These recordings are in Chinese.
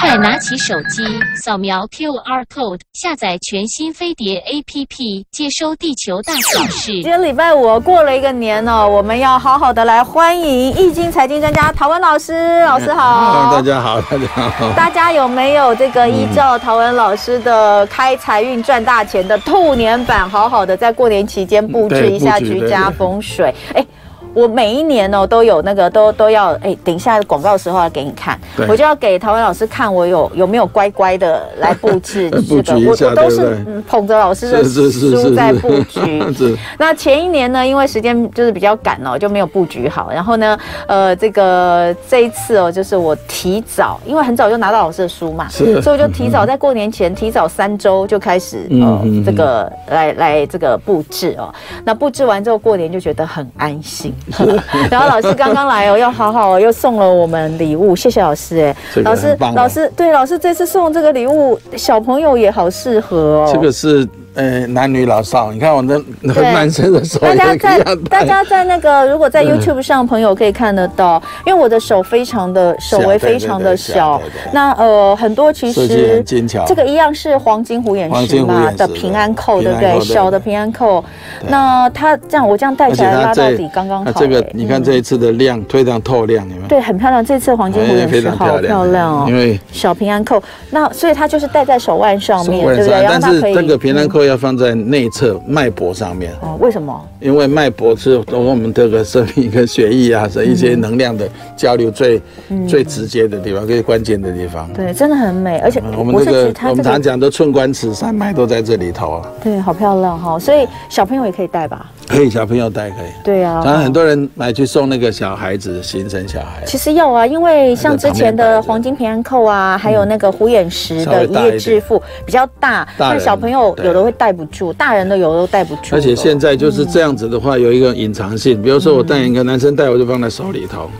快拿起手机，扫描 QR code，下载全新飞碟 APP，接收地球大小事。今天礼拜五过了一个年哦，我们要好好的来欢迎易经财经专家陶文老师。老师好，大家好，大家好。大家有没有这个依照陶文老师的开财运赚大钱的兔年版，好好的在过年期间布置一下居家风水？哎。我每一年哦都有那个都都要哎，等一下广告的时候要给你看，我就要给陶文老师看我有有没有乖乖的来 布置这个，我我都是捧着老师的书在布局。那前一年呢，因为时间就是比较赶哦，就没有布局好。然后呢，呃，这个这一次哦，就是我提早，因为很早就拿到老师的书嘛，所以我就提早在过年前提早三周就开始呃这个来来这个布置哦。那布置完之后过年就觉得很安心。然后老师刚刚来哦，要好好哦，又送了我们礼物，谢谢老师哎，老师老师对老师这次送这个礼物，小朋友也好适合哦，这个是。呃，男女老少，你看我的男生的手，大家在大家在那个，如果在 YouTube 上朋友可以看得到，因为我的手非常的手围非常的小，那呃很多其实这个一样是黄金虎眼石嘛的平安扣，对不对？小的平安扣，那它这样我这样戴起来拉到底刚刚好。这个你看这一次的亮非常透亮，有没有？对，很漂亮。这次黄金虎眼石好漂亮哦，因为小平安扣，那所以它就是戴在手腕上面，对不对？然后它可以这个平安扣。要放在内侧脉搏上面哦？为什么？因为脉搏是我们这个生命跟血液啊，是一些能量的交流最最直接的地方，最关键的地方。对，真的很美，而且我们这个我们常讲的寸关尺三脉都在这里头啊。对，好漂亮哈！所以小朋友也可以戴吧？可以，小朋友戴可以。对啊，常常很多人买去送那个小孩子，形成小孩。其实要啊，因为像之前的黄金平安扣啊，还有那个虎眼石的一夜致富比较大，那小朋友有的会戴不住，大人的有的都带不住。而且现在就是这样子的话，有一个隐藏性，比如说我带一个男生戴，我就放在手里头。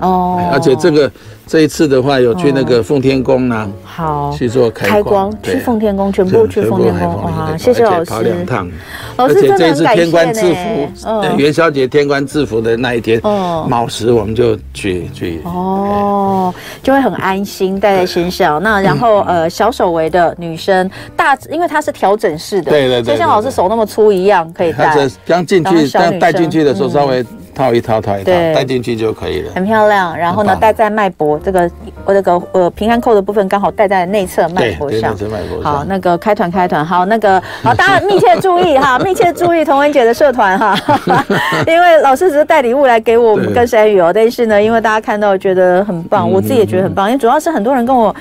哦，而且这个。这一次的话，有去那个奉天宫呢，好去做开光，去奉天宫，全部去奉天宫。哇，谢谢老师。跑两趟，而且这一次天官赐福，元宵节天官赐福的那一天，卯时我们就去去。哦，就会很安心带在身上。那然后呃，小手围的女生，大因为它是调整式的，对对对，就像老师手那么粗一样，可以戴。刚进去，刚带进去的时候稍微。套一套，套一套，戴进去就可以了。很漂亮。然后呢，戴在脉搏这个我这个呃平安扣的部分，刚好戴在内侧脉搏上。好，那个开团开团，好，那个好，大家密切注意哈，密切注意童文姐的社团哈，因为老师只是带礼物来给我们跟山雨哦，但是呢，因为大家看到觉得很棒，我自己也觉得很棒，因为主要是很多人跟我。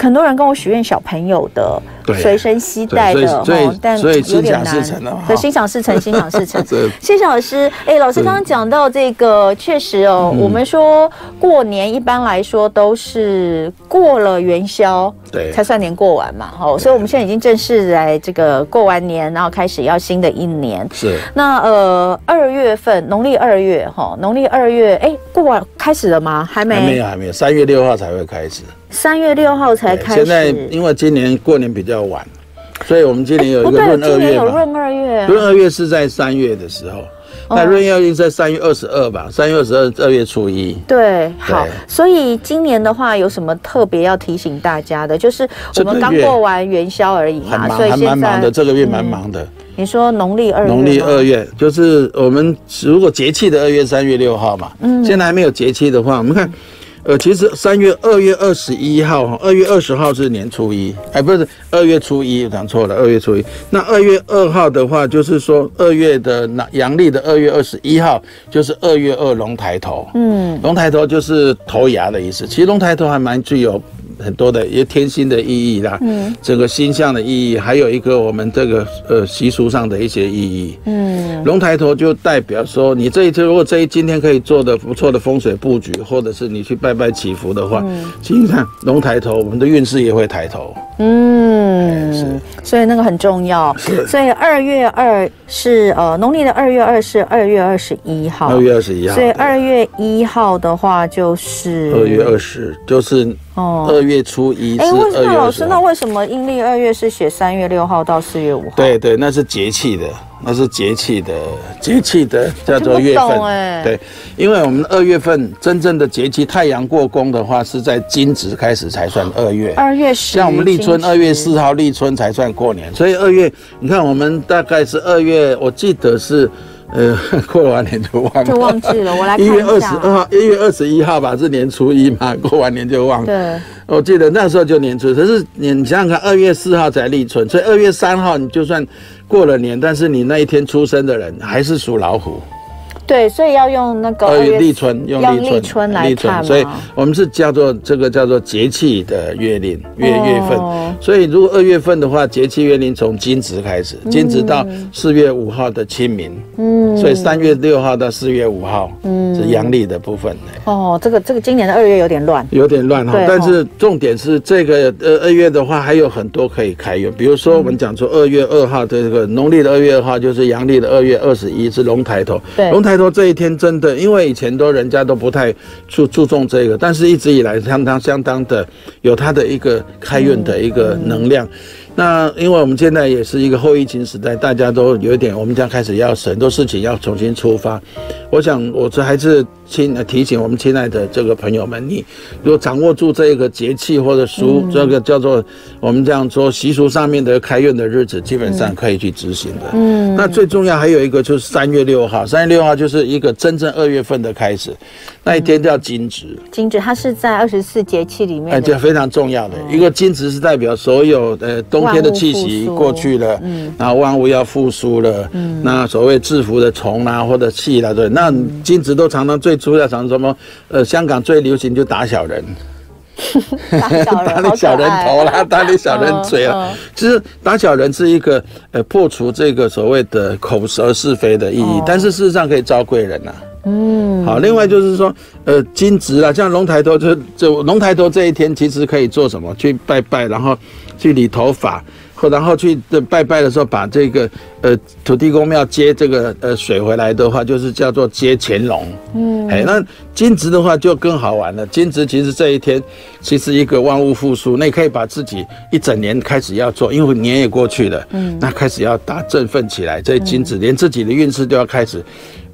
很多人跟我许愿小朋友的随身携带的，但有点难。对，心想事成，心想事成。谢谢老师。哎，老师刚刚讲到这个，确实哦，我们说过年一般来说都是过了元宵，对，才算年过完嘛。哦，所以我们现在已经正式来这个过完年，然后开始要新的一年。是。那呃，二月份，农历二月哈，农历二月，哎，过完开始了吗？还没，还没有，还没有，三月六号才会开始。三月六号才开始。现在因为今年过年比较晚，所以我们今年有一个闰二月闰二月。闰二月是在三月的时候，那闰二月在三月二十二吧，三月二十二，二月初一。对，好。所以今年的话，有什么特别要提醒大家的？就是我们刚过完元宵而已嘛，所以现在还蛮忙的。这个月蛮忙的。你说农历二月？农历二月就是我们如果节气的二月，三月六号嘛。嗯。现在还没有节气的话，我们看。呃，其实三月二月二十一号哈，二月二十号是年初一，哎，不是二月初一，讲错了，二月初一。那二月二号的话，就是说二月的那阳历的二月二十一号，就是二月二龙抬头。嗯，龙抬头就是头牙的意思。其实龙抬头还蛮具有。很多的一些天心的意义啦，嗯，整个星象的意义，还有一个我们这个呃习俗上的一些意义，嗯，龙抬头就代表说，你这一次如果这一今天可以做的不错的风水布局，或者是你去拜拜祈福的话，嗯，其实你看龙抬头，我们的运势也会抬头，嗯，是，所以那个很重要，是，所以二月二是呃农历的二月二是二月二十一号，二月二十一号，所以二月一号的话就是二月二十，就是。哦，二月初一是二月老师？那为什么阴历二月是写三月六号到四月五号？对对，那是节气的。那是节气的节气的叫做月份。欸、对，因为我们二月份真正的节气，太阳过宫的话是在惊蛰开始才算二月。二月十，像我们立春二月四号立春才算过年，所以二月你看我们大概是二月，我记得是。呃，过完年就忘了，就忘记了。我来一月二十二号，一月二十一号吧，是年初一嘛。过完年就忘了。对，我记得那时候就年初，可是你想想看，二月四号才立春，所以二月三号你就算过了年，但是你那一天出生的人还是属老虎。对，所以要用那个二月立春，用立春，立春来看，所以我们是叫做这个叫做节气的月令月月份。哦、所以如果二月份的话，节气月令从惊蛰开始，惊蛰到四月五号的清明，嗯，所以三月六号到四月五号，嗯，是阳历的部分。哦，这个这个今年的二月有点乱，有点乱哈。对但是重点是这个呃二月的话还有很多可以开运，比如说我们讲说二月二号的这个农历的二月二号就是阳历的二月二十一是龙抬头，对，龙抬说这一天真。的，因为以前都人家都不太注注重这个，但是一直以来相当相当的有他的一个开运的一个能量。那因为我们现在也是一个后疫情时代，大家都有一点，我们将开始要很多事情要重新出发。我想，我这还是亲提醒我们亲爱的这个朋友们，你如果掌握住这个节气或者俗，这个叫做我们这样说习俗上面的开运的日子，基本上可以去执行的。嗯。那最重要还有一个就是三月六号，三月六号就是一个真正二月份的开始，那一天叫惊蛰。惊蛰，它是在二十四节气里面，哎，这非常重要的一个惊蛰是代表所有的。冬天的气息过去了，嗯，然后万物要复苏了，嗯，那所谓制服的虫啊或者气啦，对，那惊蛰都常常最初要常什么？呃，香港最流行就打小人，打小人，打你小人头啦，打你小人嘴啊。其实打小人是一个呃破除这个所谓的口舌是非的意义，但是事实上可以招贵人呐。嗯，好，另外就是说，呃，金值啊，像龙抬头就就龙抬头这一天，其实可以做什么？去拜拜，然后。去理头发，或然后去拜拜的时候，把这个呃土地公庙接这个呃水回来的话，就是叫做接乾隆。嗯，哎，那金值的话就更好玩了。金值其实这一天其实一个万物复苏，那你可以把自己一整年开始要做，因为年也过去了，嗯，那开始要打振奋起来。这金子连自己的运势都要开始。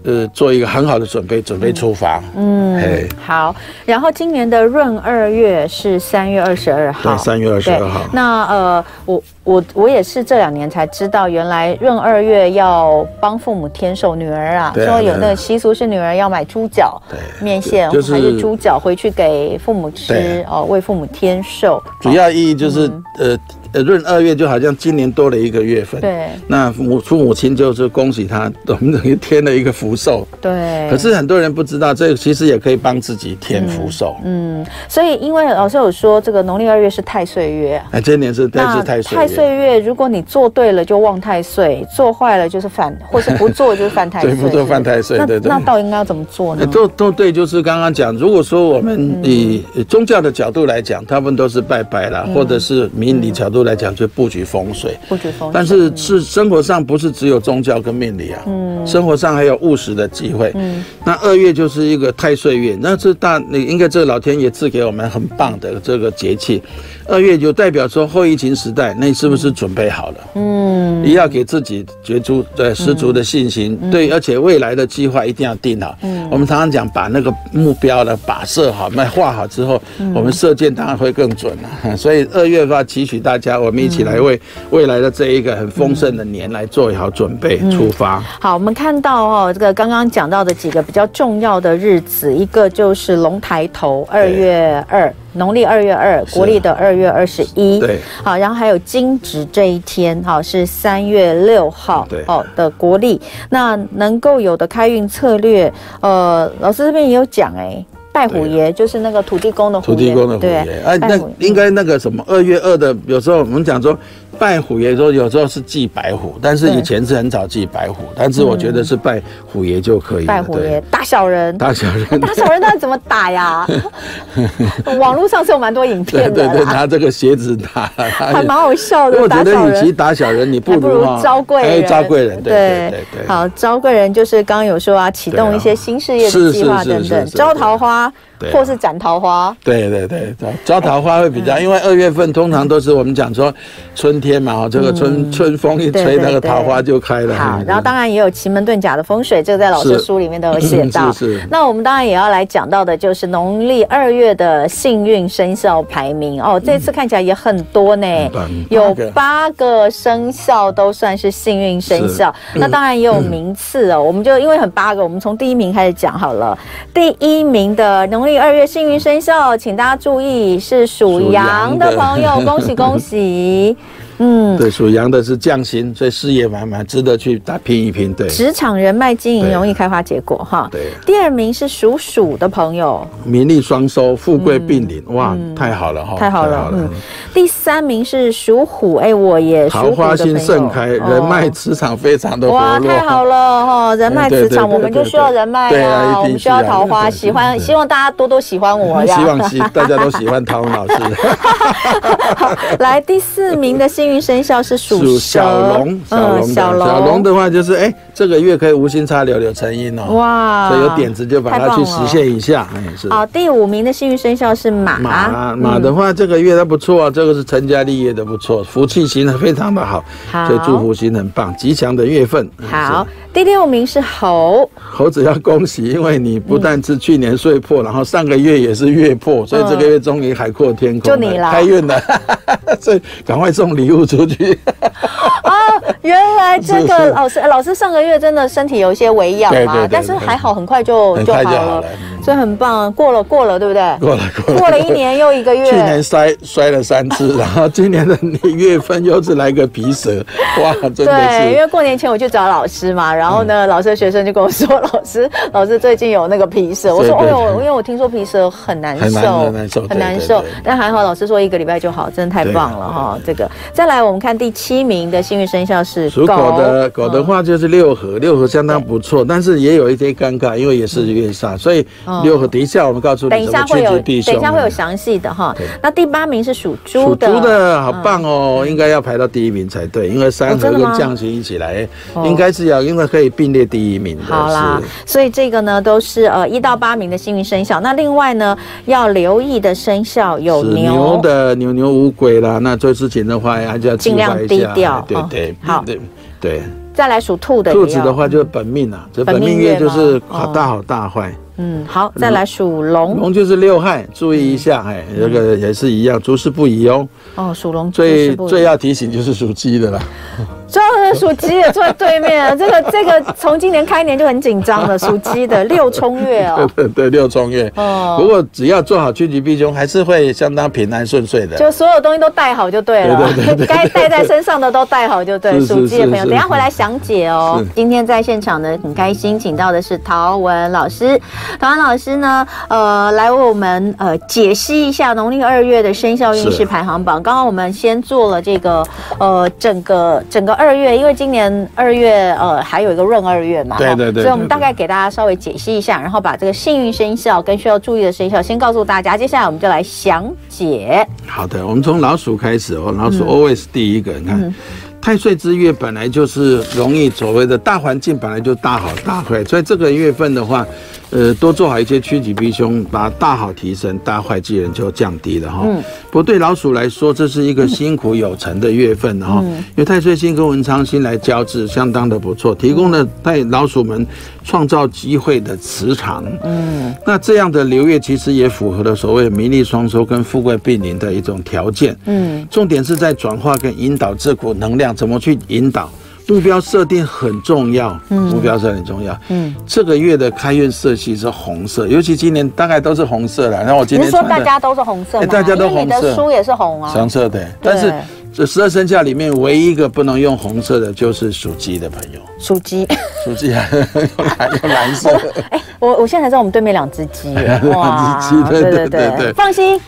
呃，做一个很好的准备，准备出发。嗯，嘿好。然后今年的闰二月是三月二十二号。对，三月二十二号。那呃，我我我也是这两年才知道，原来闰二月要帮父母添寿，女儿啊，啊说有那个习俗是女儿要买猪脚、对面线，就是、还是猪脚回去给父母吃对哦，为父母添寿。主要意义就是、嗯、呃。闰二月就好像今年多了一个月份，对，那母父母亲就是恭喜他，我们等于添了一个福寿，对。可是很多人不知道，这个其实也可以帮自己添福寿，嗯。嗯，所以因为老师有说，这个农历二月是太岁月，哎，今年是但是太岁太岁月，如果你做对了就旺太岁，做坏了就是犯，或是不做就是犯太岁，对，不做犯太岁，对对。那到底应该要怎么做呢？都都对，就是刚刚讲，如果说我们以宗教的角度来讲，他们都是拜拜啦，或者是命理角度来讲，就布局。风水，布局风水，但是是生活上不是只有宗教跟命理啊，嗯，生活上还有务实的机会，嗯，那二月就是一个太岁月，那这大，你应该这个老天爷赐给我们很棒的这个节气，二月就代表说后疫情时代，那你是不是准备好了？嗯，你要给自己觉出对十足的信心，对，而且未来的计划一定要定好，嗯，我们常常讲把那个目标呢把设好，那画好之后，我们射箭当然会更准了，所以二月的话，期许大家我们一起来为。未来的这一个很丰盛的年来做好准备，出发。好，我们看到哦，这个刚刚讲到的几个比较重要的日子，一个就是龙抬头，二月二，农历二月二，国历的二月二十一。对。好，然后还有惊蛰这一天，好是三月六号，对，哦的国历。那能够有的开运策略，呃，老师这边也有讲哎。拜虎爷就是那个土地公的虎爷，土地公的虎爷。哎，那应该那个什么二月二的，有时候我们讲说。拜虎爷说有时候是祭白虎，但是以前是很少祭白虎，但是我觉得是拜虎爷就可以。拜虎爷打小人，打小人，打小人到底怎么打呀？网络上是有蛮多影片的，对对，拿这个鞋子打，还蛮好笑的。我觉得与其打小人，你不如招贵人，招贵人。对对对，好，招贵人就是刚刚有说啊，启动一些新事业的计划等等，招桃花。 감사합니다. 对啊，或是斩桃花。对对对，招桃花会比较，因为二月份通常都是我们讲说春天嘛，哈，这个春春风一吹，那个桃花就开了。好，然后当然也有奇门遁甲的风水，这个在老师书里面都有写到。是。那我们当然也要来讲到的就是农历二月的幸运生肖排名哦，这次看起来也很多呢，有八个生肖都算是幸运生肖。那当然也有名次哦，我们就因为很八个，我们从第一名开始讲好了。第一名的农历二月幸运生肖，请大家注意是属羊的朋友，恭喜恭喜。嗯，对，属羊的是匠心，所以事业满满，值得去打拼一拼。对，职场人脉经营容易开花结果哈。对，第二名是属鼠的朋友，名利双收，富贵并临，哇，太好了哈，太好了。嗯，第三名是属虎，哎，我也桃花心盛开，人脉磁场非常的哇，太好了哈，人脉磁场，我们就需要人脉啊，我们需要桃花，喜欢，希望大家多多喜欢我呀，希望喜大家都喜欢陶文老师。来，第四名的幸运生肖是属小龙，小龙，小龙的话就是哎，这个月可以无心插柳柳成荫哦。哇，所以有点子就把它去实现一下。哎，是。好，第五名的幸运生肖是马。马马的话，这个月它不错啊，这个是成家立业的不错，福气型的非常的好，所以祝福型很棒，吉祥的月份。好，第六名是猴。猴子要恭喜，因为你不但是去年岁破，然后上个月也是月破，所以这个月终于海阔天空，就你了，开运了。所以赶快送礼物出去。啊，原来这个老师，老师上个月真的身体有一些微恙嘛，但是还好，很快就就好了。所以很棒，过了过了，对不对？过了过了，过了一年又一个月。去年摔摔了三次，然后今年的月份又是来个皮蛇，哇，真的是。对，因为过年前我去找老师嘛，然后呢，老师的学生就跟我说，老师，老师最近有那个皮蛇。我说，哎呦，因为我听说皮蛇很难受，很难受，很难受。但还好，老师说一个礼拜就好，真的太棒了哈。这个，再来我们看第七名的幸运生肖是属狗的，狗的话就是六合，六合相当不错，但是也有一些尴尬，因为也是月煞，所以。六合，等一下我们告诉你，等一下会有，等一下会有详细的哈。那第八名是属猪的，属猪的好棒哦，应该要排到第一名才对，因为三合跟将星一起来，应该是要，因为可以并列第一名的。好啦，所以这个呢都是呃一到八名的幸运生肖。那另外呢要留意的生肖有牛。的牛牛乌龟啦，那做事情的话还是要尽量低调。对对，好，对对。再来属兔的，兔子的话就是本命啊，这本命月就是好大好大坏。嗯，好，再来属龙，龙就是六害，注意一下，哎，这个也是一样，诸事不宜哦。哦，属龙最最要提醒就是属鸡的了。最后是属鸡的坐在对面，这个这个从今年开年就很紧张了，属鸡的 六冲月哦。对对，六冲月。哦。不过只要做好趋吉避凶，还是会相当平安顺遂的。就所有东西都带好就对了，对对对，该带在身上的都带好就对。属鸡的朋友，等下回来详解哦。今天在现场呢，很开心，请到的是陶文老师。陶文老师呢，呃，来为我们呃解析一下农历二月的生肖运势排行榜。刚刚我们先做了这个呃整个整个二月，因为今年二月呃还有一个闰二月嘛，对对对，所以我们大概给大家稍微解析一下，然后把这个幸运生肖跟需要注意的生肖先告诉大家。接下来我们就来详解。好的，我们从老鼠开始哦，老鼠 always 第一个，你看。嗯太岁之月本来就是容易所谓的大环境本来就大好大坏，所以这个月份的话，呃，多做好一些趋吉避凶，把大好提升，大坏之人就降低了哈。嗯。不过对老鼠来说，这是一个辛苦有成的月份哈，因为太岁星跟文昌星来交织，相当的不错，提供了带老鼠们创造机会的磁场。嗯。那这样的流月其实也符合了所谓名利双收跟富贵并临的一种条件。嗯。重点是在转化跟引导这股能量。怎么去引导？目标设定很重要，嗯，目标设定很重要，嗯，这个月的开运色系是红色，尤其今年大概都是红色了。然后我今年说大家都是红色，大家都红色，你的书也是红啊，红色的。但是这十二生肖里面唯一一个不能用红色的，就是属鸡的朋友。属鸡，属鸡啊，用 蓝用蓝色。哎，我我现在才知道我们对面两只鸡，两只鸡，对对对对，放心。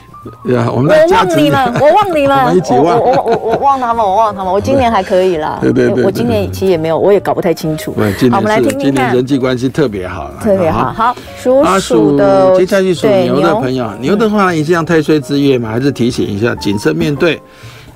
呀，我们我忘你们，我忘你们，我们一起忘，我我我我忘他们，我忘他们，我今年还可以啦。对对对，我今年其实也没有，我也搞不太清楚。对，今年是今年人际关系特别好，特别好。好，属鼠的，接下去属牛的朋友，牛的话，一样太岁之月嘛，还是提醒一下，谨慎面对。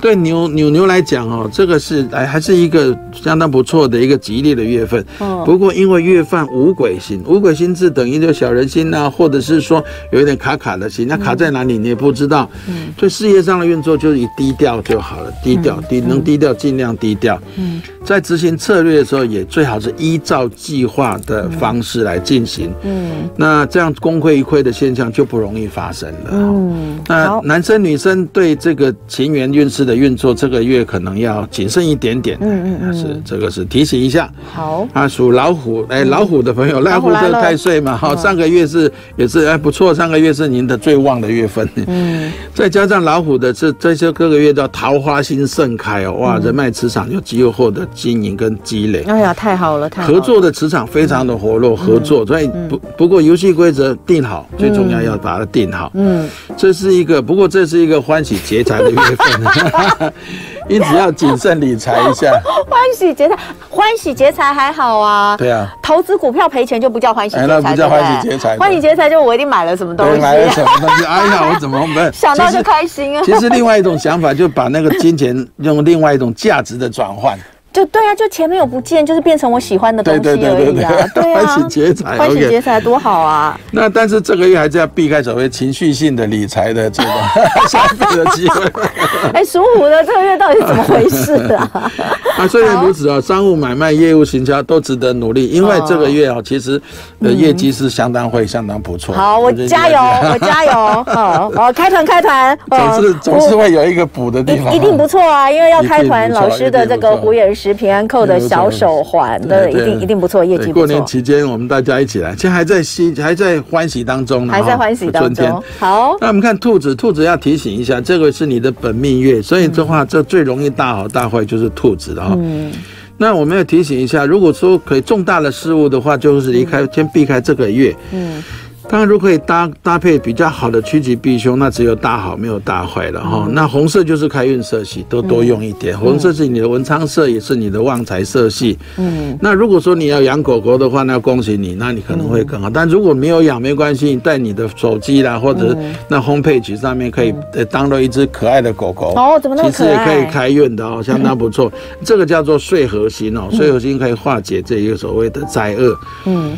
对牛牛牛来讲哦，这个是哎还是一个相当不错的一个吉利的月份。嗯。不过因为月份五鬼星，五鬼星是等于就小人心呐、啊，或者是说有一点卡卡的心，那卡在哪里你也不知道。嗯。所以事业上的运作就是以低调就好了，低调低能低调尽量低调。嗯。在执行策略的时候，也最好是依照计划的方式来进行。嗯。那这样功亏一篑的现象就不容易发生了。嗯。那男生女生对这个情缘运势的。运作这个月可能要谨慎一点点，嗯嗯嗯，是这个是提醒一下。好。啊，属老虎哎，老虎的朋友，老虎的太岁嘛，好，上个月是也是哎不错，上个月是您的最旺的月份，嗯，再加上老虎的这这些各个月叫桃花心盛开哦，哇，人脉磁场有机会获得经营跟积累。哎呀，太好了，太好了，合作的磁场非常的活络，合作，所以不不过游戏规则定好，最重要要把它定好。嗯，这是一个，不过这是一个欢喜劫财的月份。因此要谨慎理财一下。欢喜劫财，欢喜劫财还好啊。对啊，投资股票赔钱就不叫欢喜劫财，那不叫欢喜劫财。欢喜劫财就我一定买了什么东西，买了什么东西。哎呀，我怎么没 想到就开心啊？其实另外一种想法，就把那个金钱用另外一种价值的转换。就对啊，就前面有不见，就是变成我喜欢的东西而已啊。对对对对对，对啊，欢喜劫财，欢喜劫财多好啊！那但是这个月还是要避开所谓情绪性的理财的这种 消费的机会。哎，属虎的这个月到底怎么回事啊？啊，虽然如此啊，商务买卖、业务行销都值得努力，因为这个月啊，其实的业绩是相当会相当不错。好，我加油，我加油。好，好，开团开团，总是总是会有一个补的地方，一定不错啊，因为要开团，老师的这个虎眼石平安扣的小手环，那一定一定不错，业绩不错。过年期间，我们大家一起来，现在还在喜，还在欢喜当中呢，还在欢喜当中。好，那我们看兔子，兔子要提醒一下，这个是你的本命月，所以的话，这最容易大好大坏就是兔子了哈。嗯，那我们要提醒一下，如果说可以重大的事务的话，就是离开，先避开这个月。嗯。当然，如果可以搭搭配比较好的趋吉避凶，那只有大好没有大坏了哈。那红色就是开运色系，都多用一点。红色是你的文昌色，也是你的旺财色系。嗯。那如果说你要养狗狗的话，那恭喜你，那你可能会更好。但如果没有养，没关系，你带你的手机啦，或者那 homepage 上面可以当做一只可爱的狗狗。哦，怎么那？其实也可以开运的哦，相当不错。这个叫做岁合心哦，岁合心可以化解这一个所谓的灾厄。嗯。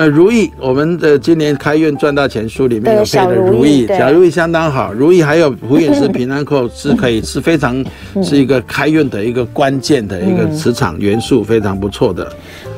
呃，如意，我们的今年开运赚大钱书里面有配的如意，小如意相当好。如意还有虎眼石平安扣是可以是非常是一个开运的一个关键的一个磁场元素，非常不错的。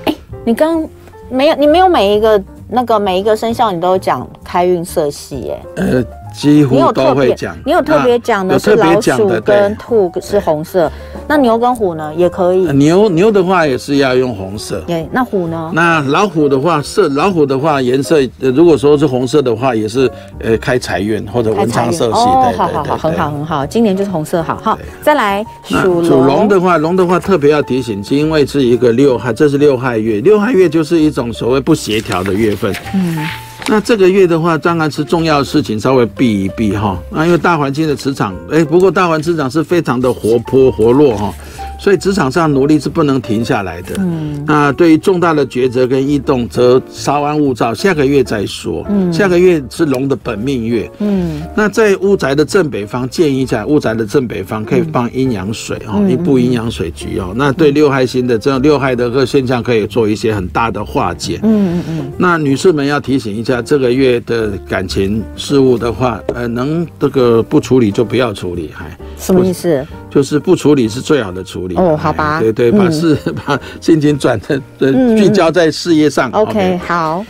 哎，你刚没有，你没有每一个那个每一个生肖你都讲开运色系，耶，呃，几乎都会讲。你有特别讲的是老鼠跟兔是红色。那牛跟虎呢，也可以。牛牛的话也是要用红色。对，那虎呢？那老虎的话，色老虎的话颜色，如果说是红色的话，也是呃开财运或者文昌色系。哦，好好好，很好很好，今年就是红色好。好，再来属属龙的话，龙的话特别要提醒，是因为是一个六害，这是六害月，六害月就是一种所谓不协调的月份。嗯。那这个月的话，当然是重要的事情稍微避一避哈。那因为大环境的磁场，哎，不过大环磁场是非常的活泼活络哈。所以职场上努力是不能停下来的。嗯，那对于重大的抉择跟异动，则稍安勿躁，下个月再说。嗯，下个月是龙的本命月。嗯，那在屋宅的正北方，建议在屋宅的正北方可以放阴阳水哦，一部阴阳水局哦。那对六害星的这种六害的个现象，可以做一些很大的化解。嗯嗯嗯。那女士们要提醒一下，这个月的感情事务的话，呃，能这个不处理就不要处理，还什么意思？就是不处理是最好的处理。哦，好吧，对对，把事 把心情转成聚焦在事业上。OK，好。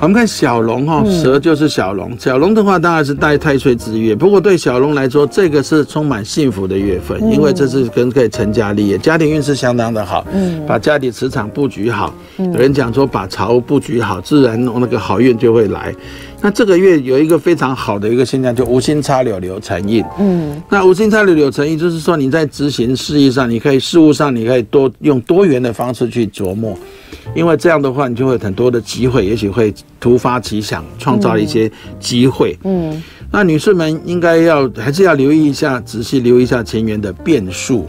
我们看小龙哈，蛇就是小龙。小龙的话当然是带太岁之月，不过对小龙来说，这个是充满幸福的月份，因为这是跟可以成家立业，家庭运势相当的好。嗯，把家里磁场布局好，有人讲说把巢布局好，自然那个好运就会来。那这个月有一个非常好的一个现象，就无心插柳柳成荫。嗯，那无心插柳柳成荫，就是说你在执行事业上，你可以事务上，你可以多用多元的方式去琢磨，因为这样的话，你就会有很多的机会，也许会突发奇想，创造一些机会。嗯，那女士们应该要还是要留意一下，仔细留意一下前缘的变数，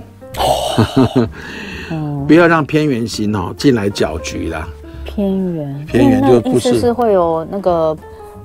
不要让偏缘心哦进来搅局啦。偏缘，偏缘就不是是会有那个。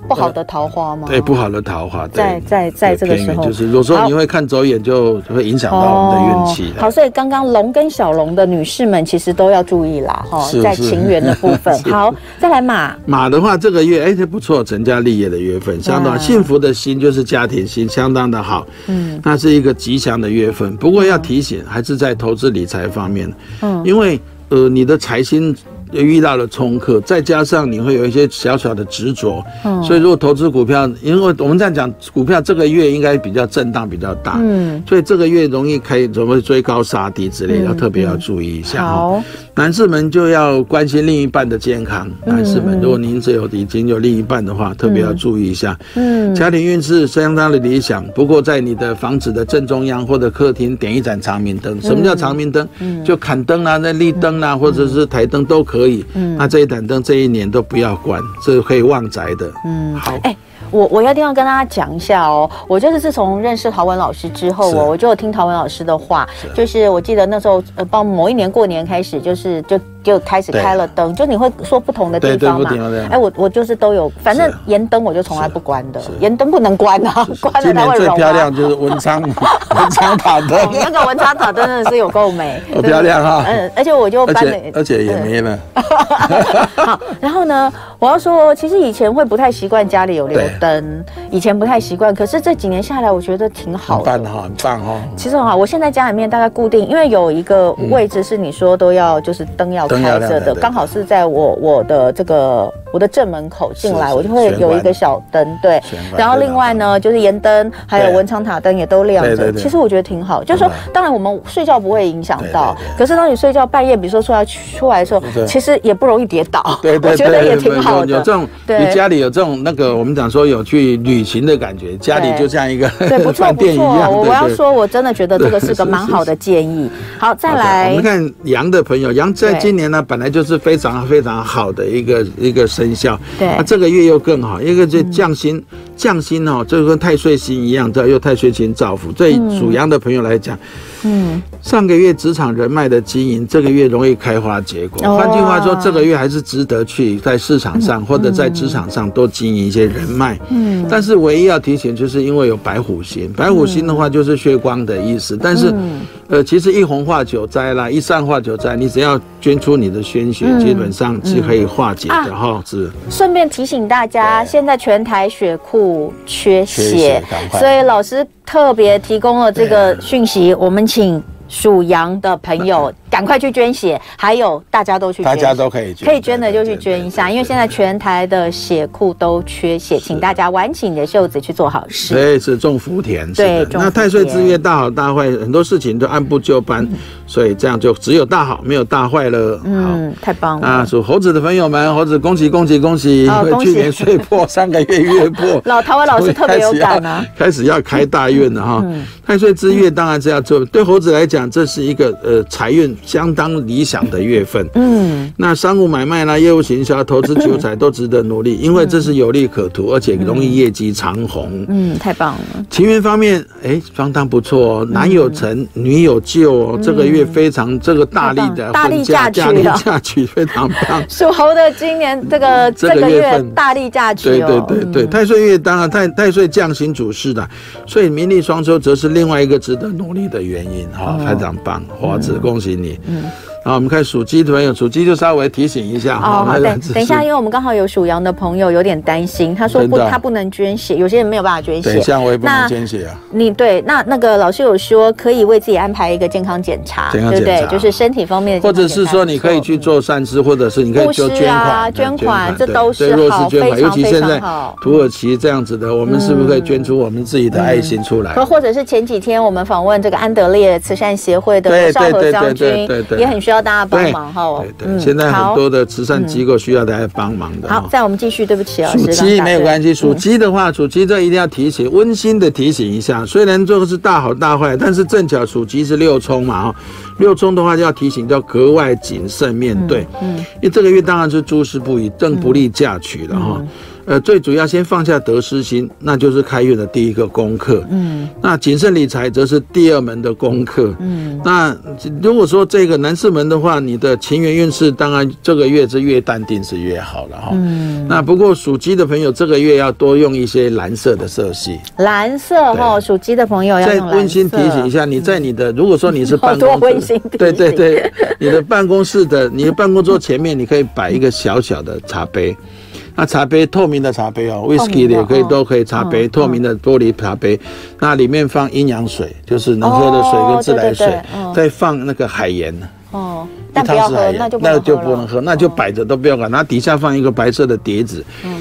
不好的桃花吗？对，不好的桃花，在在在这个时候，就是有时候你会看走眼，就会影响到我们的运气。好，所以刚刚龙跟小龙的女士们其实都要注意啦，哈，在情缘的部分。好，再来马马的话，这个月哎，这不错，成家立业的月份，相当幸福的心就是家庭心，相当的好。嗯，那是一个吉祥的月份。不过要提醒，还是在投资理财方面，嗯，因为呃，你的财星。遇到了冲克，再加上你会有一些小小的执着，嗯，所以如果投资股票，因为我们这样讲，股票这个月应该比较震荡比较大，嗯，所以这个月容易开，怎么追高杀低之类，要特别要注意一下。好，男士们就要关心另一半的健康。男士们，如果您是有已经有另一半的话，特别要注意一下。嗯，家庭运势相当的理想，不过在你的房子的正中央或者客厅点一盏长明灯。什么叫长明灯？就砍灯啊，那立灯啊，或者是台灯都可以。可以，嗯，那这一盏灯这一年都不要关，这可以旺宅的。嗯，好，哎、欸，我我一定要跟大家讲一下哦，我就是自从认识陶文老师之后，我我就听陶文老师的话，就是我记得那时候呃，帮某一年过年开始，就是就。就开始开了灯，就你会说不同的地方嘛？哎，我我就是都有，反正盐灯我就从来不关的，盐灯不能关啊，关了它会融。最漂亮就是文昌 文昌塔灯，那个文昌塔灯真的是有够美，好漂亮哈。嗯，而且我就搬了，而且也没了。好，然后呢，我要说，其实以前会不太习惯家里有留灯，以前不太习惯，可是这几年下来，我觉得挺好的，很棒哈，很棒哈。其实很好，我现在家里面大概固定，因为有一个位置是你说都要，就是灯要。开着的，刚好是在我我的这个我的正门口进来，我就会有一个小灯，对。然后另外呢，就是盐灯还有文昌塔灯也都亮着。其实我觉得挺好，就是说，当然我们睡觉不会影响到，可是当你睡觉半夜，比如说出来出来的时候，其实也不容易跌倒。对对，我觉得也挺好的。有这种，你家里有这种那个，我们讲说有去旅行的感觉，家里就像一个对，不错 不错。我我要说，我真的觉得这个是个 蛮好的建议。好，再来，我们看羊的朋友，羊在今年呢。本来就是非常非常好的一个一个生肖，对，那这个月又更好，一个就将星，将星哦，就跟太岁星一样，对又太岁星造福，对属羊的朋友来讲。嗯，上个月职场人脉的经营，这个月容易开花结果。换句话说，这个月还是值得去在市场上或者在职场上多经营一些人脉。嗯，但是唯一要提醒，就是因为有白虎星，白虎星的话就是血光的意思。但是，呃，其实一红化九灾啦，一善化九灾，你只要捐出你的鲜血，基本上是可以化解的哈。是。顺便提醒大家，现在全台血库缺血，所以老师。特别提供了这个讯息，我们请属羊的朋友。赶快去捐血，还有大家都去捐，大家都可以捐，可以捐的就去捐一下，因为现在全台的血库都缺血，请大家挽起你的袖子去做好事。对，是种福田。对，那太岁之月大好大坏，很多事情都按部就班，所以这样就只有大好，没有大坏了。嗯，太棒了。啊，属猴子的朋友们，猴子恭喜恭喜恭喜！去年岁破，三个月月破。老陶文老师特别有感啊，开始要开大运了哈。太岁之月当然是要做，对猴子来讲，这是一个呃财运。相当理想的月份，嗯，那商务买卖啦、业务行销、投资求财都值得努力，因为这是有利可图，而且容易业绩长红。嗯，太棒了。情缘方面，哎，相当不错哦，男有成，女有就哦。这个月非常这个大力的大力嫁娶，大力嫁娶非常棒。属猴的今年这个这个月份大力嫁娶，对对对对。太岁月当然太太岁降星主事的，所以名利双收则是另外一个值得努力的原因哈，非常棒，华子恭喜你。嗯。好，我们看属鸡的朋友，属鸡就稍微提醒一下。哦，好，等等一下，因为我们刚好有属羊的朋友有点担心，他说不，他不能捐血，有些人没有办法捐血。等一下，我也不能捐血啊。你对，那那个老师有说可以为自己安排一个健康检查，对不对？就是身体方面的。或者是说你可以去做善事，或者是你可以做捐款，捐款这都是好，非常非常好。土耳其这样子的，我们是不是可以捐出我们自己的爱心出来？或者是前几天我们访问这个安德烈慈善协会的少和将军，也很需要。要大家帮忙哈，对对，现在很多的慈善机构需要大家帮忙的。好，再我们继续，对不起啊，属鸡没有关系，属鸡的话，属鸡这一定要提醒，温馨的提醒一下。虽然这个是大好大坏，但是正巧属鸡是六冲嘛，哈，六冲的话就要提醒，要格外谨慎面对。嗯，因为这个月当然是诸事不宜，正不利嫁娶了哈。呃，最主要先放下得失心，那就是开运的第一个功课。嗯，那谨慎理财则是第二门的功课。嗯，那如果说这个男士们的话，你的情缘运势当然这个月是越淡定是越好了哈。嗯，那不过属鸡的朋友这个月要多用一些蓝色的色系。蓝色哈，属鸡的朋友要。再温馨提醒一下，你在你的如果说你是办公 室，温馨对对对，你的办公室的你的办公桌前面，你可以摆一个小小的茶杯。那茶杯透明的茶杯哦，whisky 的也可以，都可以茶杯，透明的玻璃茶杯，那里面放阴阳水，就是能喝的水跟自来水，再放那个海盐哦，一汤匙海盐，那就不能喝，那就摆着都不要管，那底下放一个白色的碟子，嗯，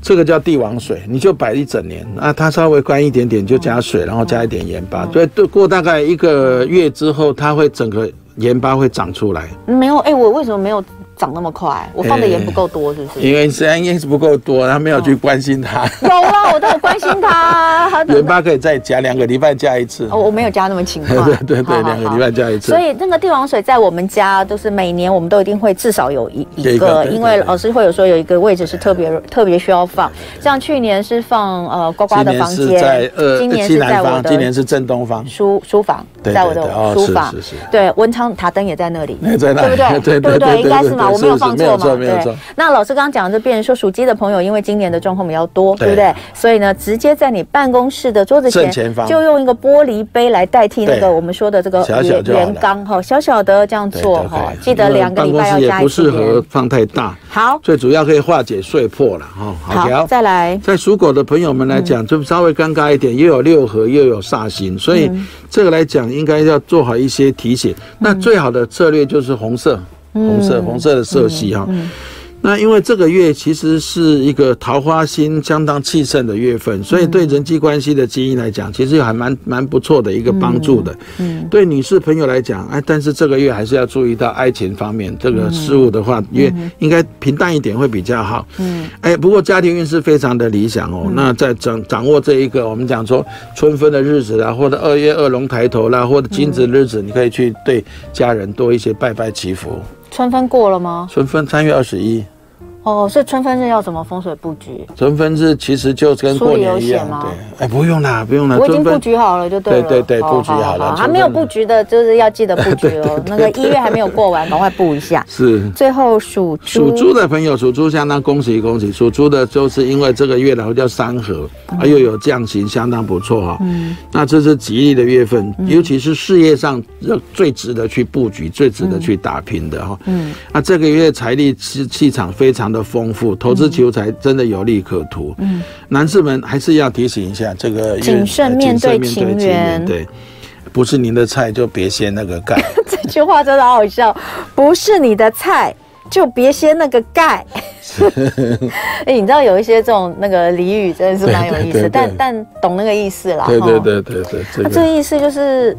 这个叫帝王水，你就摆一整年，那它稍微干一点点就加水，然后加一点盐巴，对，对，过大概一个月之后，它会整个盐巴会长出来。没有，哎，我为什么没有？长那么快，我放的盐不够多，是不是？因为实际上盐是不够多，他没有去关心它。有啊，我都有关心它。盐巴可以再加两个礼拜加一次。哦，我没有加那么勤快。对对对，两个礼拜加一次。所以那个帝王水在我们家都是每年我们都一定会至少有一一个，因为老师会有说有一个位置是特别特别需要放。像去年是放呃呱呱的房间，今年是在我的，今年是正东方书书房，在我的书房。对，文昌塔灯也在那里，对不对？对对对，应该是。我没有放错嘛？对。那老师刚刚讲的，变成说属鸡的朋友，因为今年的状况比较多，对不对？所以呢，直接在你办公室的桌子前，就用一个玻璃杯来代替那个我们说的这个圆圆缸哈，小小的这样做哈。记得两个礼拜要加一次。不适合放太大。好，最主要可以化解碎破了哈。好，再来。在属狗的朋友们来讲，就稍微尴尬一点，又有六合，又有煞星，所以这个来讲应该要做好一些提醒。那最好的策略就是红色。红色，红色的色系哈。那因为这个月其实是一个桃花星相当气盛的月份，所以对人际关系的经营来讲，其实还蛮蛮不错的一个帮助的。嗯，对女士朋友来讲，哎，但是这个月还是要注意到爱情方面这个事物的话，因为应该平淡一点会比较好。嗯，哎，不过家庭运势非常的理想哦。那在掌掌握这一个我们讲说春分的日子啦，或者二月二龙抬头啦，或者金子日子，你可以去对家人多一些拜拜祈福。春分过了吗？春分三月二十一。哦，所以春分日要怎么风水布局？春分日其实就跟过年一样，对，哎，不用啦，不用啦，我已经布局好了，就对了。对对对，布局好了。还没有布局的，就是要记得布局哦。那个一月还没有过完，赶快布一下。是。最后属属猪的朋友，属猪相当恭喜恭喜。属猪的就是因为这个月然后叫三合，啊又有降刑，相当不错哈。嗯。那这是吉利的月份，尤其是事业上最值得去布局、最值得去打拼的哈。嗯。那这个月财力气气场非常的丰富，投资求财真的有利可图。嗯，男士们还是要提醒一下，这个谨慎面对情缘，对，不是您的菜就别掀那个盖。这句话真的好好笑，不是你的菜就别掀那个盖。哎，你知道有一些这种那个俚语真的是蛮有意思，但但懂那个意思啦。对对对对对，这个意思就是。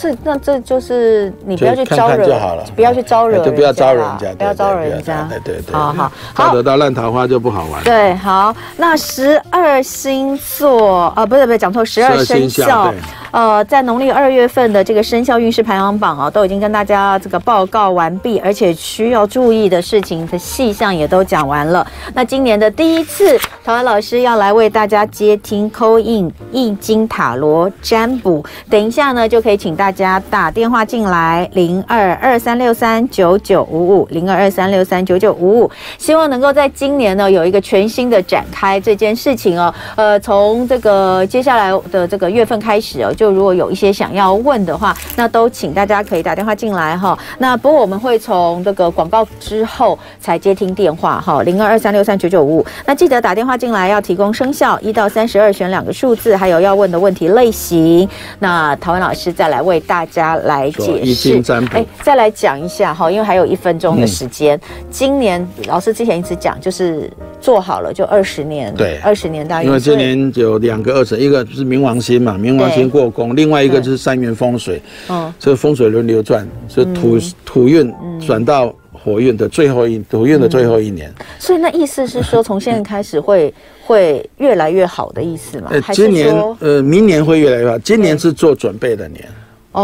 这那这就是你不要去招惹就好了，不要去招惹，就不要招人家，不要招惹人家。对对对，好好好，得到烂桃花就不好玩。对，好，那十二星座啊，不是不是，讲错，十二生肖。呃，在农历二月份的这个生肖运势排行榜啊，都已经跟大家这个报告完毕，而且需要注意的事情的细项也都讲完了。那今年的第一次，陶文老师要来为大家接听 call in 易经塔罗占卜，等一下呢就可以请大大家打电话进来零二二三六三九九五五零二二三六三九九五五，希望能够在今年呢有一个全新的展开这件事情哦。呃，从这个接下来的这个月份开始哦。就如果有一些想要问的话，那都请大家可以打电话进来哈。那不过我们会从这个广告之后才接听电话哈，零二二三六三九九五五。那记得打电话进来要提供生肖一到三十二选两个数字，还有要问的问题类型。那陶文老师再来为大家来解释。哎，再来讲一下哈，因为还有一分钟的时间。嗯、今年老师之前一直讲，就是做好了就二十年，对，二十年大运。因为今年有两个二十，一个就是冥王星嘛，冥王星过宫。另外一个就是三元风水，嗯，这个风水轮流转，是土土运转到火运的最后一土运的最后一年，所以那意思是说，从现在开始会会越来越好的意思吗？呃，今年呃，明年会越来越好，今年是做准备的年，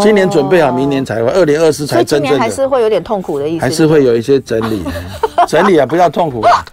今年准备好，明年才会二零二四才真正的，还是会有点痛苦的意思，还是会有一些整理，整理啊，不要痛苦啊。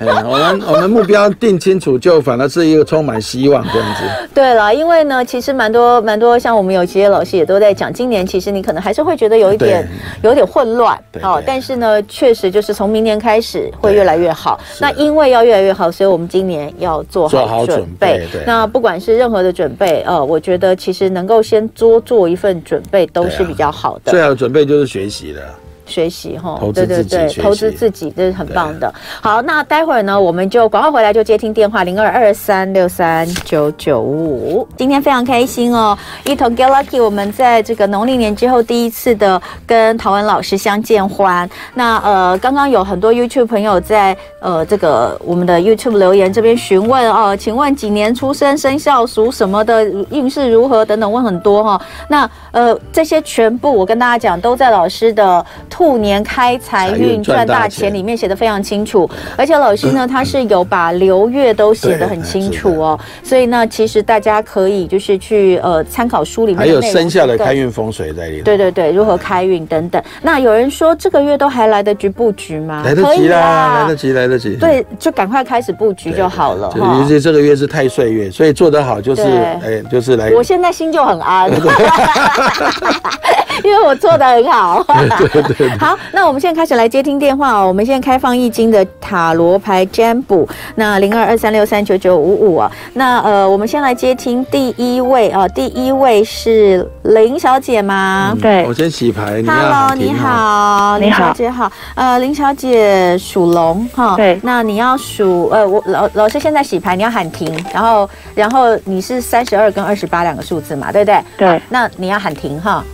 我们我们目标定清楚，就反而是一个充满希望这样子。对了，因为呢，其实蛮多蛮多，像我们有几位老师也都在讲，今年其实你可能还是会觉得有一点有一点混乱，好，但是呢，确实就是从明年开始会越来越好。那因为要越来越好，所以我们今年要做好准备。那不管是任何的准备，呃，我觉得其实能够先多做一份准备都是比较好的。最好的准备就是学习了。学习哈，对对对，投资自己这是很棒的。好，那待会儿呢，我们就广告回来就接听电话零二二三六三九九五五。今天非常开心哦，一同 get lucky，我们在这个农历年之后第一次的跟陶文老师相见欢。那呃，刚刚有很多 YouTube 朋友在呃这个我们的 YouTube 留言这边询问哦，请问几年出生、生肖属什么的运势如何等等，问很多哈、哦。那呃这些全部我跟大家讲都在老师的。兔年开财运赚大钱，里面写的非常清楚，而且老师呢，他是有把流月都写的很清楚哦，所以呢，其实大家可以就是去呃参考书里面，还有生肖的开运风水在里头，对对对，如何开运等等。那有人说这个月都还来得及布局吗？来得及啦，来得及，来得及。对，就赶快开始布局就好了。尤其这个月是太岁月，所以做得好就是哎，就是来。我现在心就很安。因为我做的很好，对 对对。好，那我们现在开始来接听电话哦。我们现在开放易经的塔罗牌占卜，那零二二三六三九九五五啊。那呃，我们先来接听第一位啊，第一位是林小姐吗？对，我先洗牌。Hello，你好，林小姐好。呃，林小姐属龙哈。对。那你要数呃，我老老师现在洗牌，你要喊停，然后然后你是三十二跟二十八两个数字嘛，对不对？对。那你要喊停哈。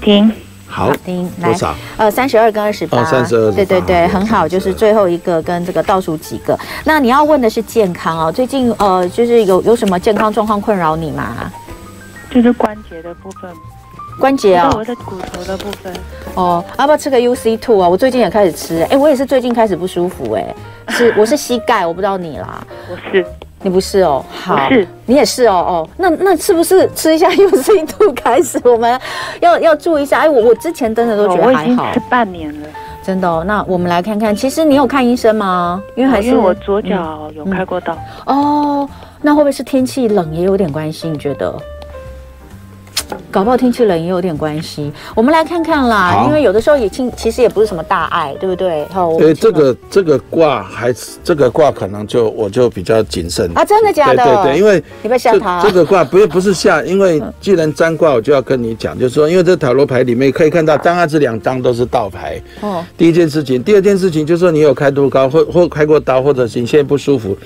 停，好，停，来，呃，三十二跟二十八，三十二，对对对，很好，就是最后一个跟这个倒数几个。那你要问的是健康哦，最近呃，就是有有什么健康状况困扰你吗？就是关节的部分，关节啊，我的骨头的部分。哦，要不要吃个 UC Two 啊？我最近也开始吃，哎，我也是最近开始不舒服，哎，是我是膝盖，我不知道你啦，我是。你不是哦，好，是你也是哦哦，那那是不是吃一下 UC Two 开始？我们要要注意一下。哎，我我之前真的都觉得还好，吃半年了，真的哦。那我们来看看，其实你有看医生吗？因为还是我左脚有开过刀。嗯嗯、哦，那会不会是天气冷也有点关系？你觉得？搞不好天气冷也有点关系，我们来看看啦。因为有的时候也其其实也不是什么大碍，对不对？好，对这个这个卦还是这个卦可能就我就比较谨慎啊，真的假的？对对对，因为你不要吓他。这个卦不是不是吓，因为既然占卦，我就要跟你讲，就是说，因为这塔罗牌里面可以看到，当然这两张都是倒牌。哦。第一件事情，第二件事情就是说，你有开度高或或开过刀，或者是你现在不舒服，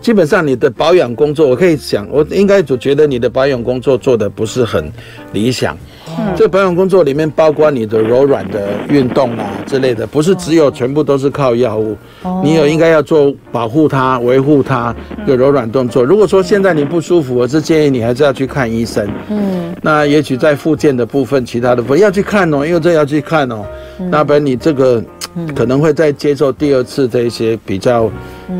基本上你的保养工作，我可以想，我应该就觉得你的保养工作做的不是很理想。嗯、这保养工作里面包括你的柔软的运动啊之类的，不是只有全部都是靠药物。哦、你有应该要做保护它、维护它的柔软动作。如果说现在你不舒服，我是建议你还是要去看医生。嗯，那也许在附件的部分，其他的部分要去看哦，因为这要去看哦。嗯、那不然你这个可能会再接受第二次这一些比较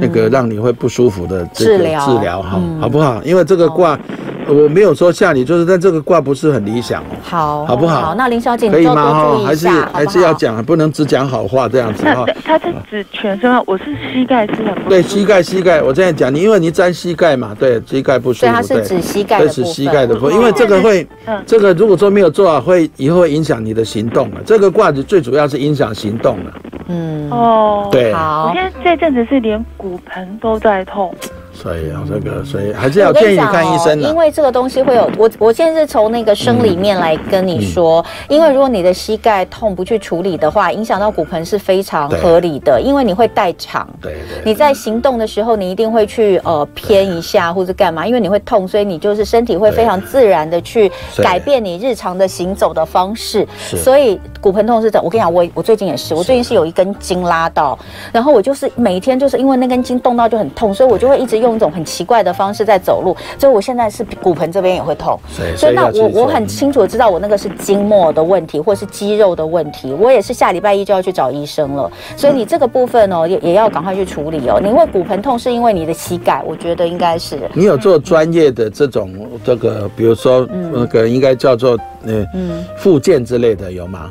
那个让你会不舒服的这个治疗，治疗哈，好不好？因为这个卦。我没有说吓你，就是但这个卦不是很理想哦。好，好不好？好，那林小姐可以吗？哈，还是还是要讲，不能只讲好话这样子哈。他是指全身啊？我是膝盖是很对，膝盖膝盖，我这样讲你，因为你沾膝盖嘛，对，膝盖不舒服。对，它是指膝盖，是膝盖的部分，因为这个会，这个如果说没有做好，会以后会影响你的行动了。这个卦子最主要是影响行动了。嗯，哦，对。好，我现在这阵子是连骨盆都在痛。所以啊，这个所以还是要建议你看医生的，因为这个东西会有我我现在是从那个生理面来跟你说，因为如果你的膝盖痛不去处理的话，影响到骨盆是非常合理的，因为你会代偿。对对。你在行动的时候，你一定会去呃偏一下或者干嘛，因为你会痛，所以你就是身体会非常自然的去改变你日常的行走的方式。是。所以骨盆痛是这，我跟你讲，我我最近也是，我最近是有一根筋拉到，然后我就是每一天就是因为那根筋动到就很痛，所以我就会一直用。一种很奇怪的方式在走路，所以我现在是骨盆这边也会痛，所以那我我很清楚知道我那个是筋膜的问题，或是肌肉的问题，我也是下礼拜一就要去找医生了。所以你这个部分哦，也也要赶快去处理哦。你因为骨盆痛是因为你的膝盖，我觉得应该是。你有做专业的这种这个，比如说那个应该叫做呃嗯复健之类的有吗？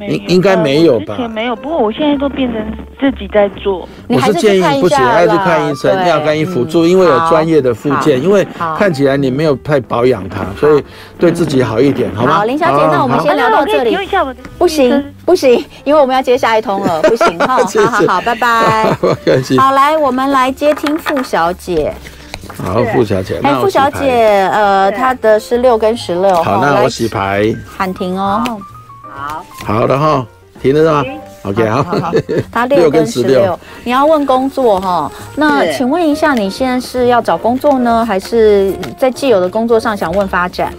应应该没有吧之前没有，不过我现在都变成自己在做。我是建议不行，要去看医生，要看医辅助，因为有专业的附件，因为看起来你没有太保养它，所以对自己好一点，好吗？好，林小姐，那我们先聊到这里。不行不行，因为我们要接下一通了，不行哈。好好好，拜拜。好，来，我们来接听傅小姐。好，傅小姐。哎，傅小姐，呃，她的是六跟十六。好，那我洗牌。喊停哦。好。好的哈，停了是吗？OK，好。好，他六跟十六。你要问工作哈？那请问一下，你现在是要找工作呢，还是在既有的工作上想问发展？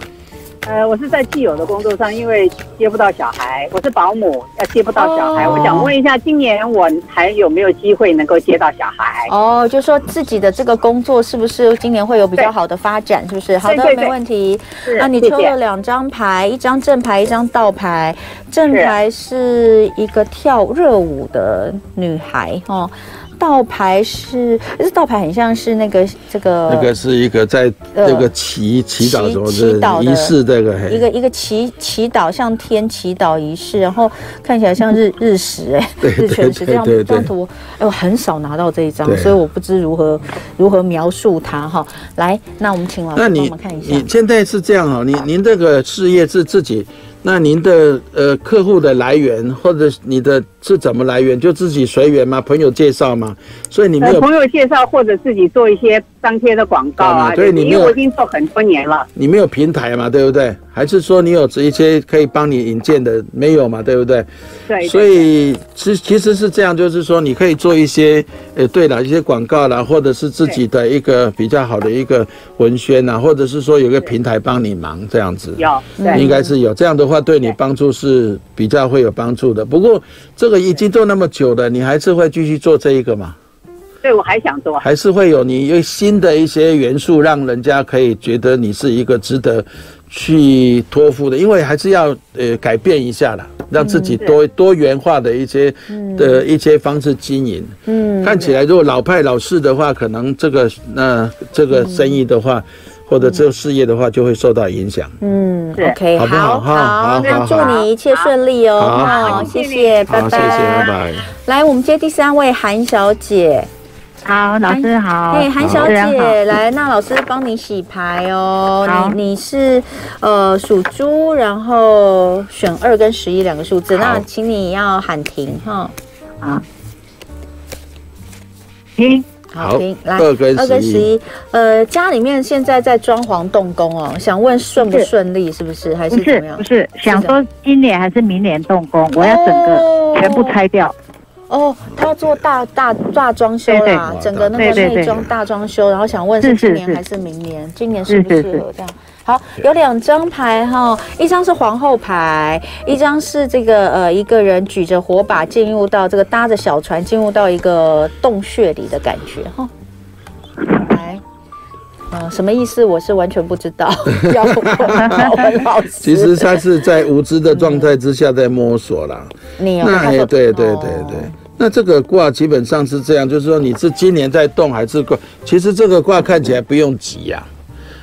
呃，我是在既有的工作上，因为接不到小孩，我是保姆，要接不到小孩。Oh. 我想问一下，今年我还有没有机会能够接到小孩？哦，oh, 就说自己的这个工作是不是今年会有比较好的发展？是不是？好的，没问题。那你抽了两张牌，一张正牌，一张倒牌。正牌是一个跳热舞的女孩哦。倒牌是，这道牌很像是那个这个，那个是一个在这个祈祈祷什么的仪式，这个一个一个祈祈祷向天祈祷仪式，然后看起来像日 日食哎，日全食这样这张图，哎，我很少拿到这一张，所以我不知如何如何描述它哈。来，那我们请老师帮我们看一下。你现在是这样哈，您您这个事业是自己。那您的呃客户的来源，或者你的是怎么来源？就自己随缘吗？朋友介绍吗？所以你没有朋友介绍，或者自己做一些张贴的广告啊？对，你因为我已经做很多年了。你没有平台嘛，对不对？还是说你有一些可以帮你引荐的？没有嘛，对不对？对。所以其其实是这样，就是说你可以做一些呃，对了，一些广告啦，或者是自己的一个比较好的一个文宣呐，或者是说有个平台帮你忙这样子。有，应该是有这样的话，对你帮助是比较会有帮助的。不过这个已经做那么久了，你还是会继续做这一个吗？对，我还想做，还是会有你有新的一些元素，让人家可以觉得你是一个值得去托付的。因为还是要呃改变一下啦，让自己多多元化的一些的一些方式经营。嗯，看起来如果老派老式的话，可能这个那这个生意的话。或者这个事业的话，就会受到影响。嗯，OK，好不好？好，那祝你一切顺利哦。好，谢谢，拜拜，谢谢，拜拜。来，我们接第三位韩小姐。好，老师好。哎，韩小姐，来，那老师帮你洗牌哦。你你是呃属猪，然后选二跟十一两个数字，那请你要喊停哈。啊，停。好，来二跟十一，呃，家里面现在在装潢动工哦，想问顺不顺利，是不是？还是怎么样？不是，想说今年还是明年动工，我要整个全部拆掉。哦，他要做大大大装修啦，整个那个内装大装修，然后想问是今年还是明年？今年适不适合这样？好，有两张牌哈，一张是皇后牌，一张是这个呃一个人举着火把进入到这个搭着小船进入到一个洞穴里的感觉哈。来，呃，什么意思？我是完全不知道。要 问老师。其实他是在无知的状态之下在摸索啦。你有那也对对对对。那这个卦基本上是这样，就是说你是今年在动还是卦？其实这个卦看起来不用急呀。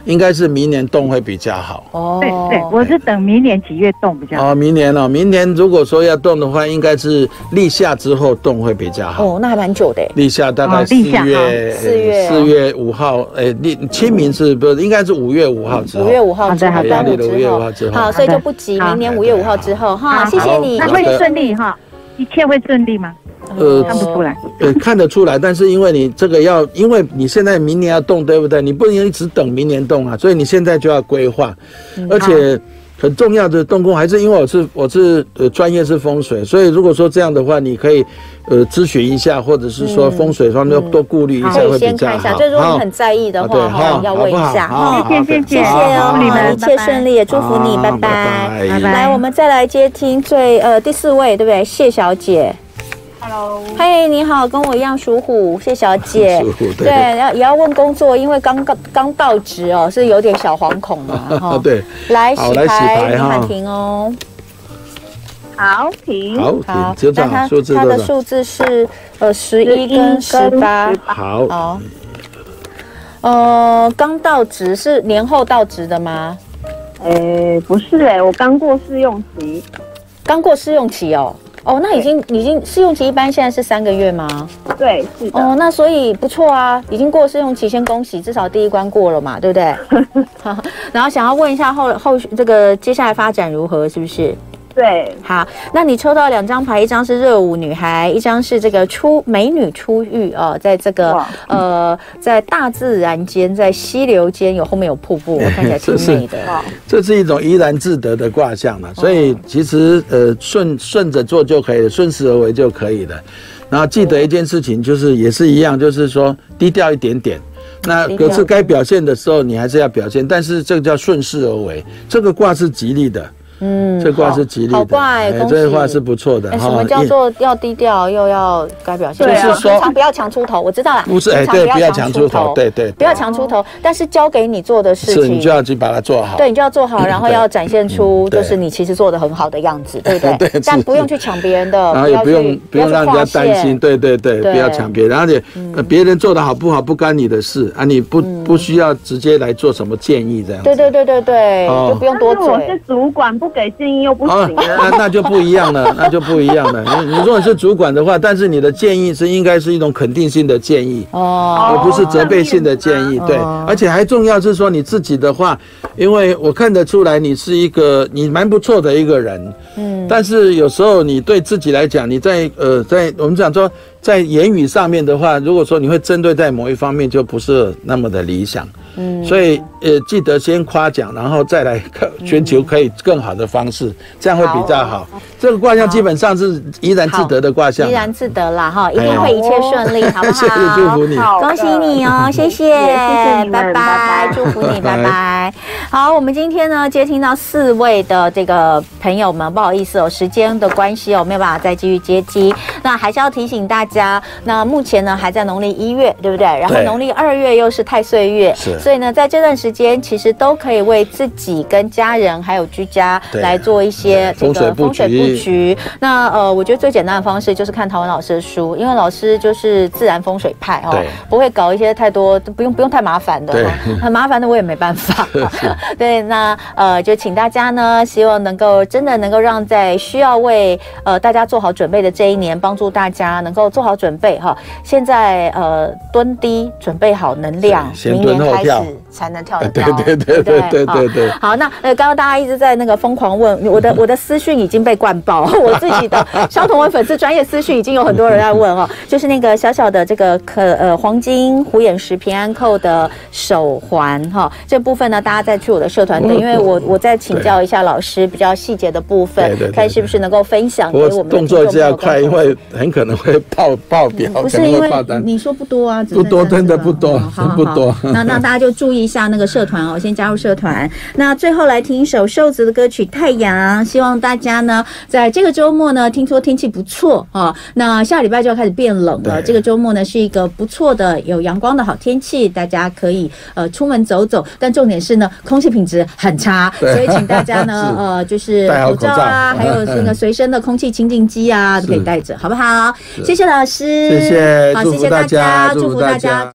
应该是明年动会比较好哦。对对，我是等明年几月动比较好。哦，明年哦，明年如果说要动的话，应该是立夏之后动会比较好。哦，那还蛮久的。立夏大概四月四月四月五号，哎，立清明是不是应该是五月五号之后？五月五号之后，阳历的五月五号之后。好，所以就不急，明年五月五号之后哈。谢谢你，那会顺利哈，一切会顺利吗？呃，看不出来，呃，看得出来，但是因为你这个要，因为你现在明年要动，对不对？你不能一直等明年动啊，所以你现在就要规划，而且很重要的动工还是因为我是我是呃专业是风水，所以如果说这样的话，你可以呃咨询一下，或者是说风水方面多顾虑一下会比较好。就如果你很在意的话，哈，要问一下。谢谢谢谢哦，你们一切顺利，也祝福你，拜拜拜拜。来，我们再来接听最呃第四位，对不对？谢小姐。Hello，嘿，你好，跟我一样属虎，谢小姐。属虎对，要也要问工作，因为刚刚刚到职哦，是有点小惶恐嘛 哈。对，来洗牌，喊停哦。好停，好停，那他他的数字是呃十一跟十八。好，好。呃，刚到职是年后到职的吗？呃，不是哎，我刚过试用期。刚过试用期哦。哦，那已经已经试用期一般现在是三个月吗？对，是的。哦，那所以不错啊，已经过试用期，先恭喜，至少第一关过了嘛，对不对？然后想要问一下后后续这个接下来发展如何，是不是？对，好，那你抽到两张牌，一张是热舞女孩，一张是这个出美女出浴哦，在这个呃，在大自然间，在溪流间有后面有瀑布，我 看起来挺美的。这是一种怡然自得的卦象嘛，所以其实呃顺顺着做就可以了，顺势而为就可以了。然后记得一件事情，就是也是一样，就是说低调一点点。那可是该表现的时候，你还是要表现，但是这个叫顺势而为，这个卦是吉利的。嗯，这卦是吉利的，好怪，恭喜！这卦是不错的。什么叫做要低调又要该表现？就是说，平常不要强出头。我知道了，不是，哎，对，不要强出头，对对，不要强出头。但是交给你做的事情，你就要去把它做好。对，你就要做好，然后要展现出就是你其实做的很好的样子，对不对？但不用去抢别人的，然后也不用不用让人家担心，对对对，不要抢别人，而且别人做的好不好不干你的事啊，你不不需要直接来做什么建议这样。对对对对对，就不用多嘴。我是主管，不给建议又不。哦，那那就不一样了，那就不一样了。你你如果是主管的话，但是你的建议是应该是一种肯定性的建议哦，而不是责备性的建议。对，而且还重要是说你自己的话，因为我看得出来你是一个你蛮不错的一个人，嗯，但是有时候你对自己来讲，你在呃在我们讲说在言语上面的话，如果说你会针对在某一方面，就不是那么的理想。嗯，所以呃，记得先夸奖，然后再来 寻求可以更好的方式，这样会比较好。这个卦象基本上是怡然自得的卦象，怡然自得了哈，一定会一切顺利，好不好？谢谢祝福你，恭喜你哦，谢谢，谢谢，拜拜，祝福你，拜拜。好，我们今天呢接听到四位的这个朋友们，不好意思哦，时间的关系哦，没有办法再继续接机。那还是要提醒大家，那目前呢还在农历一月，对不对？然后农历二月又是太岁月，是。所以呢，在这段时间，其实都可以为自己、跟家人还有居家来做一些这个风水布局。那呃，我觉得最简单的方式就是看陶文老师的书，因为老师就是自然风水派哦，不会搞一些太多，不用不用太麻烦的，很麻烦的我也没办法。对，那呃，就请大家呢，希望能够真的能够让在需要为呃大家做好准备的这一年，帮助大家能够做好准备哈。现在呃蹲低，准备好能量，明年开始。才能跳得高，对对对对对对对。好，那呃，刚刚大家一直在那个疯狂问我的，我的私讯已经被灌爆，我自己的萧彤雯粉丝专业私讯已经有很多人在问哦，就是那个小小的这个可呃黄金虎眼石平安扣的手环哈，这部分呢，大家再去我的社团等，因为我我再请教一下老师比较细节的部分，看是不是能够分享给我们。动作这样快，因为很可能会爆爆表，不是因为你说不多啊，不多，真的不多，不多。那那大家就注意。一下那个社团哦，先加入社团。那最后来听一首瘦子的歌曲《太阳》，希望大家呢在这个周末呢，听说天气不错啊。那下礼拜就要开始变冷了，这个周末呢是一个不错的有阳光的好天气，大家可以呃出门走走。但重点是呢，空气品质很差，所以请大家呢 呃就是口罩。啊，还有这个随身的空气清净机啊 都可以带着，好不好？谢谢老师，谢谢，好，谢谢大家，祝福大家。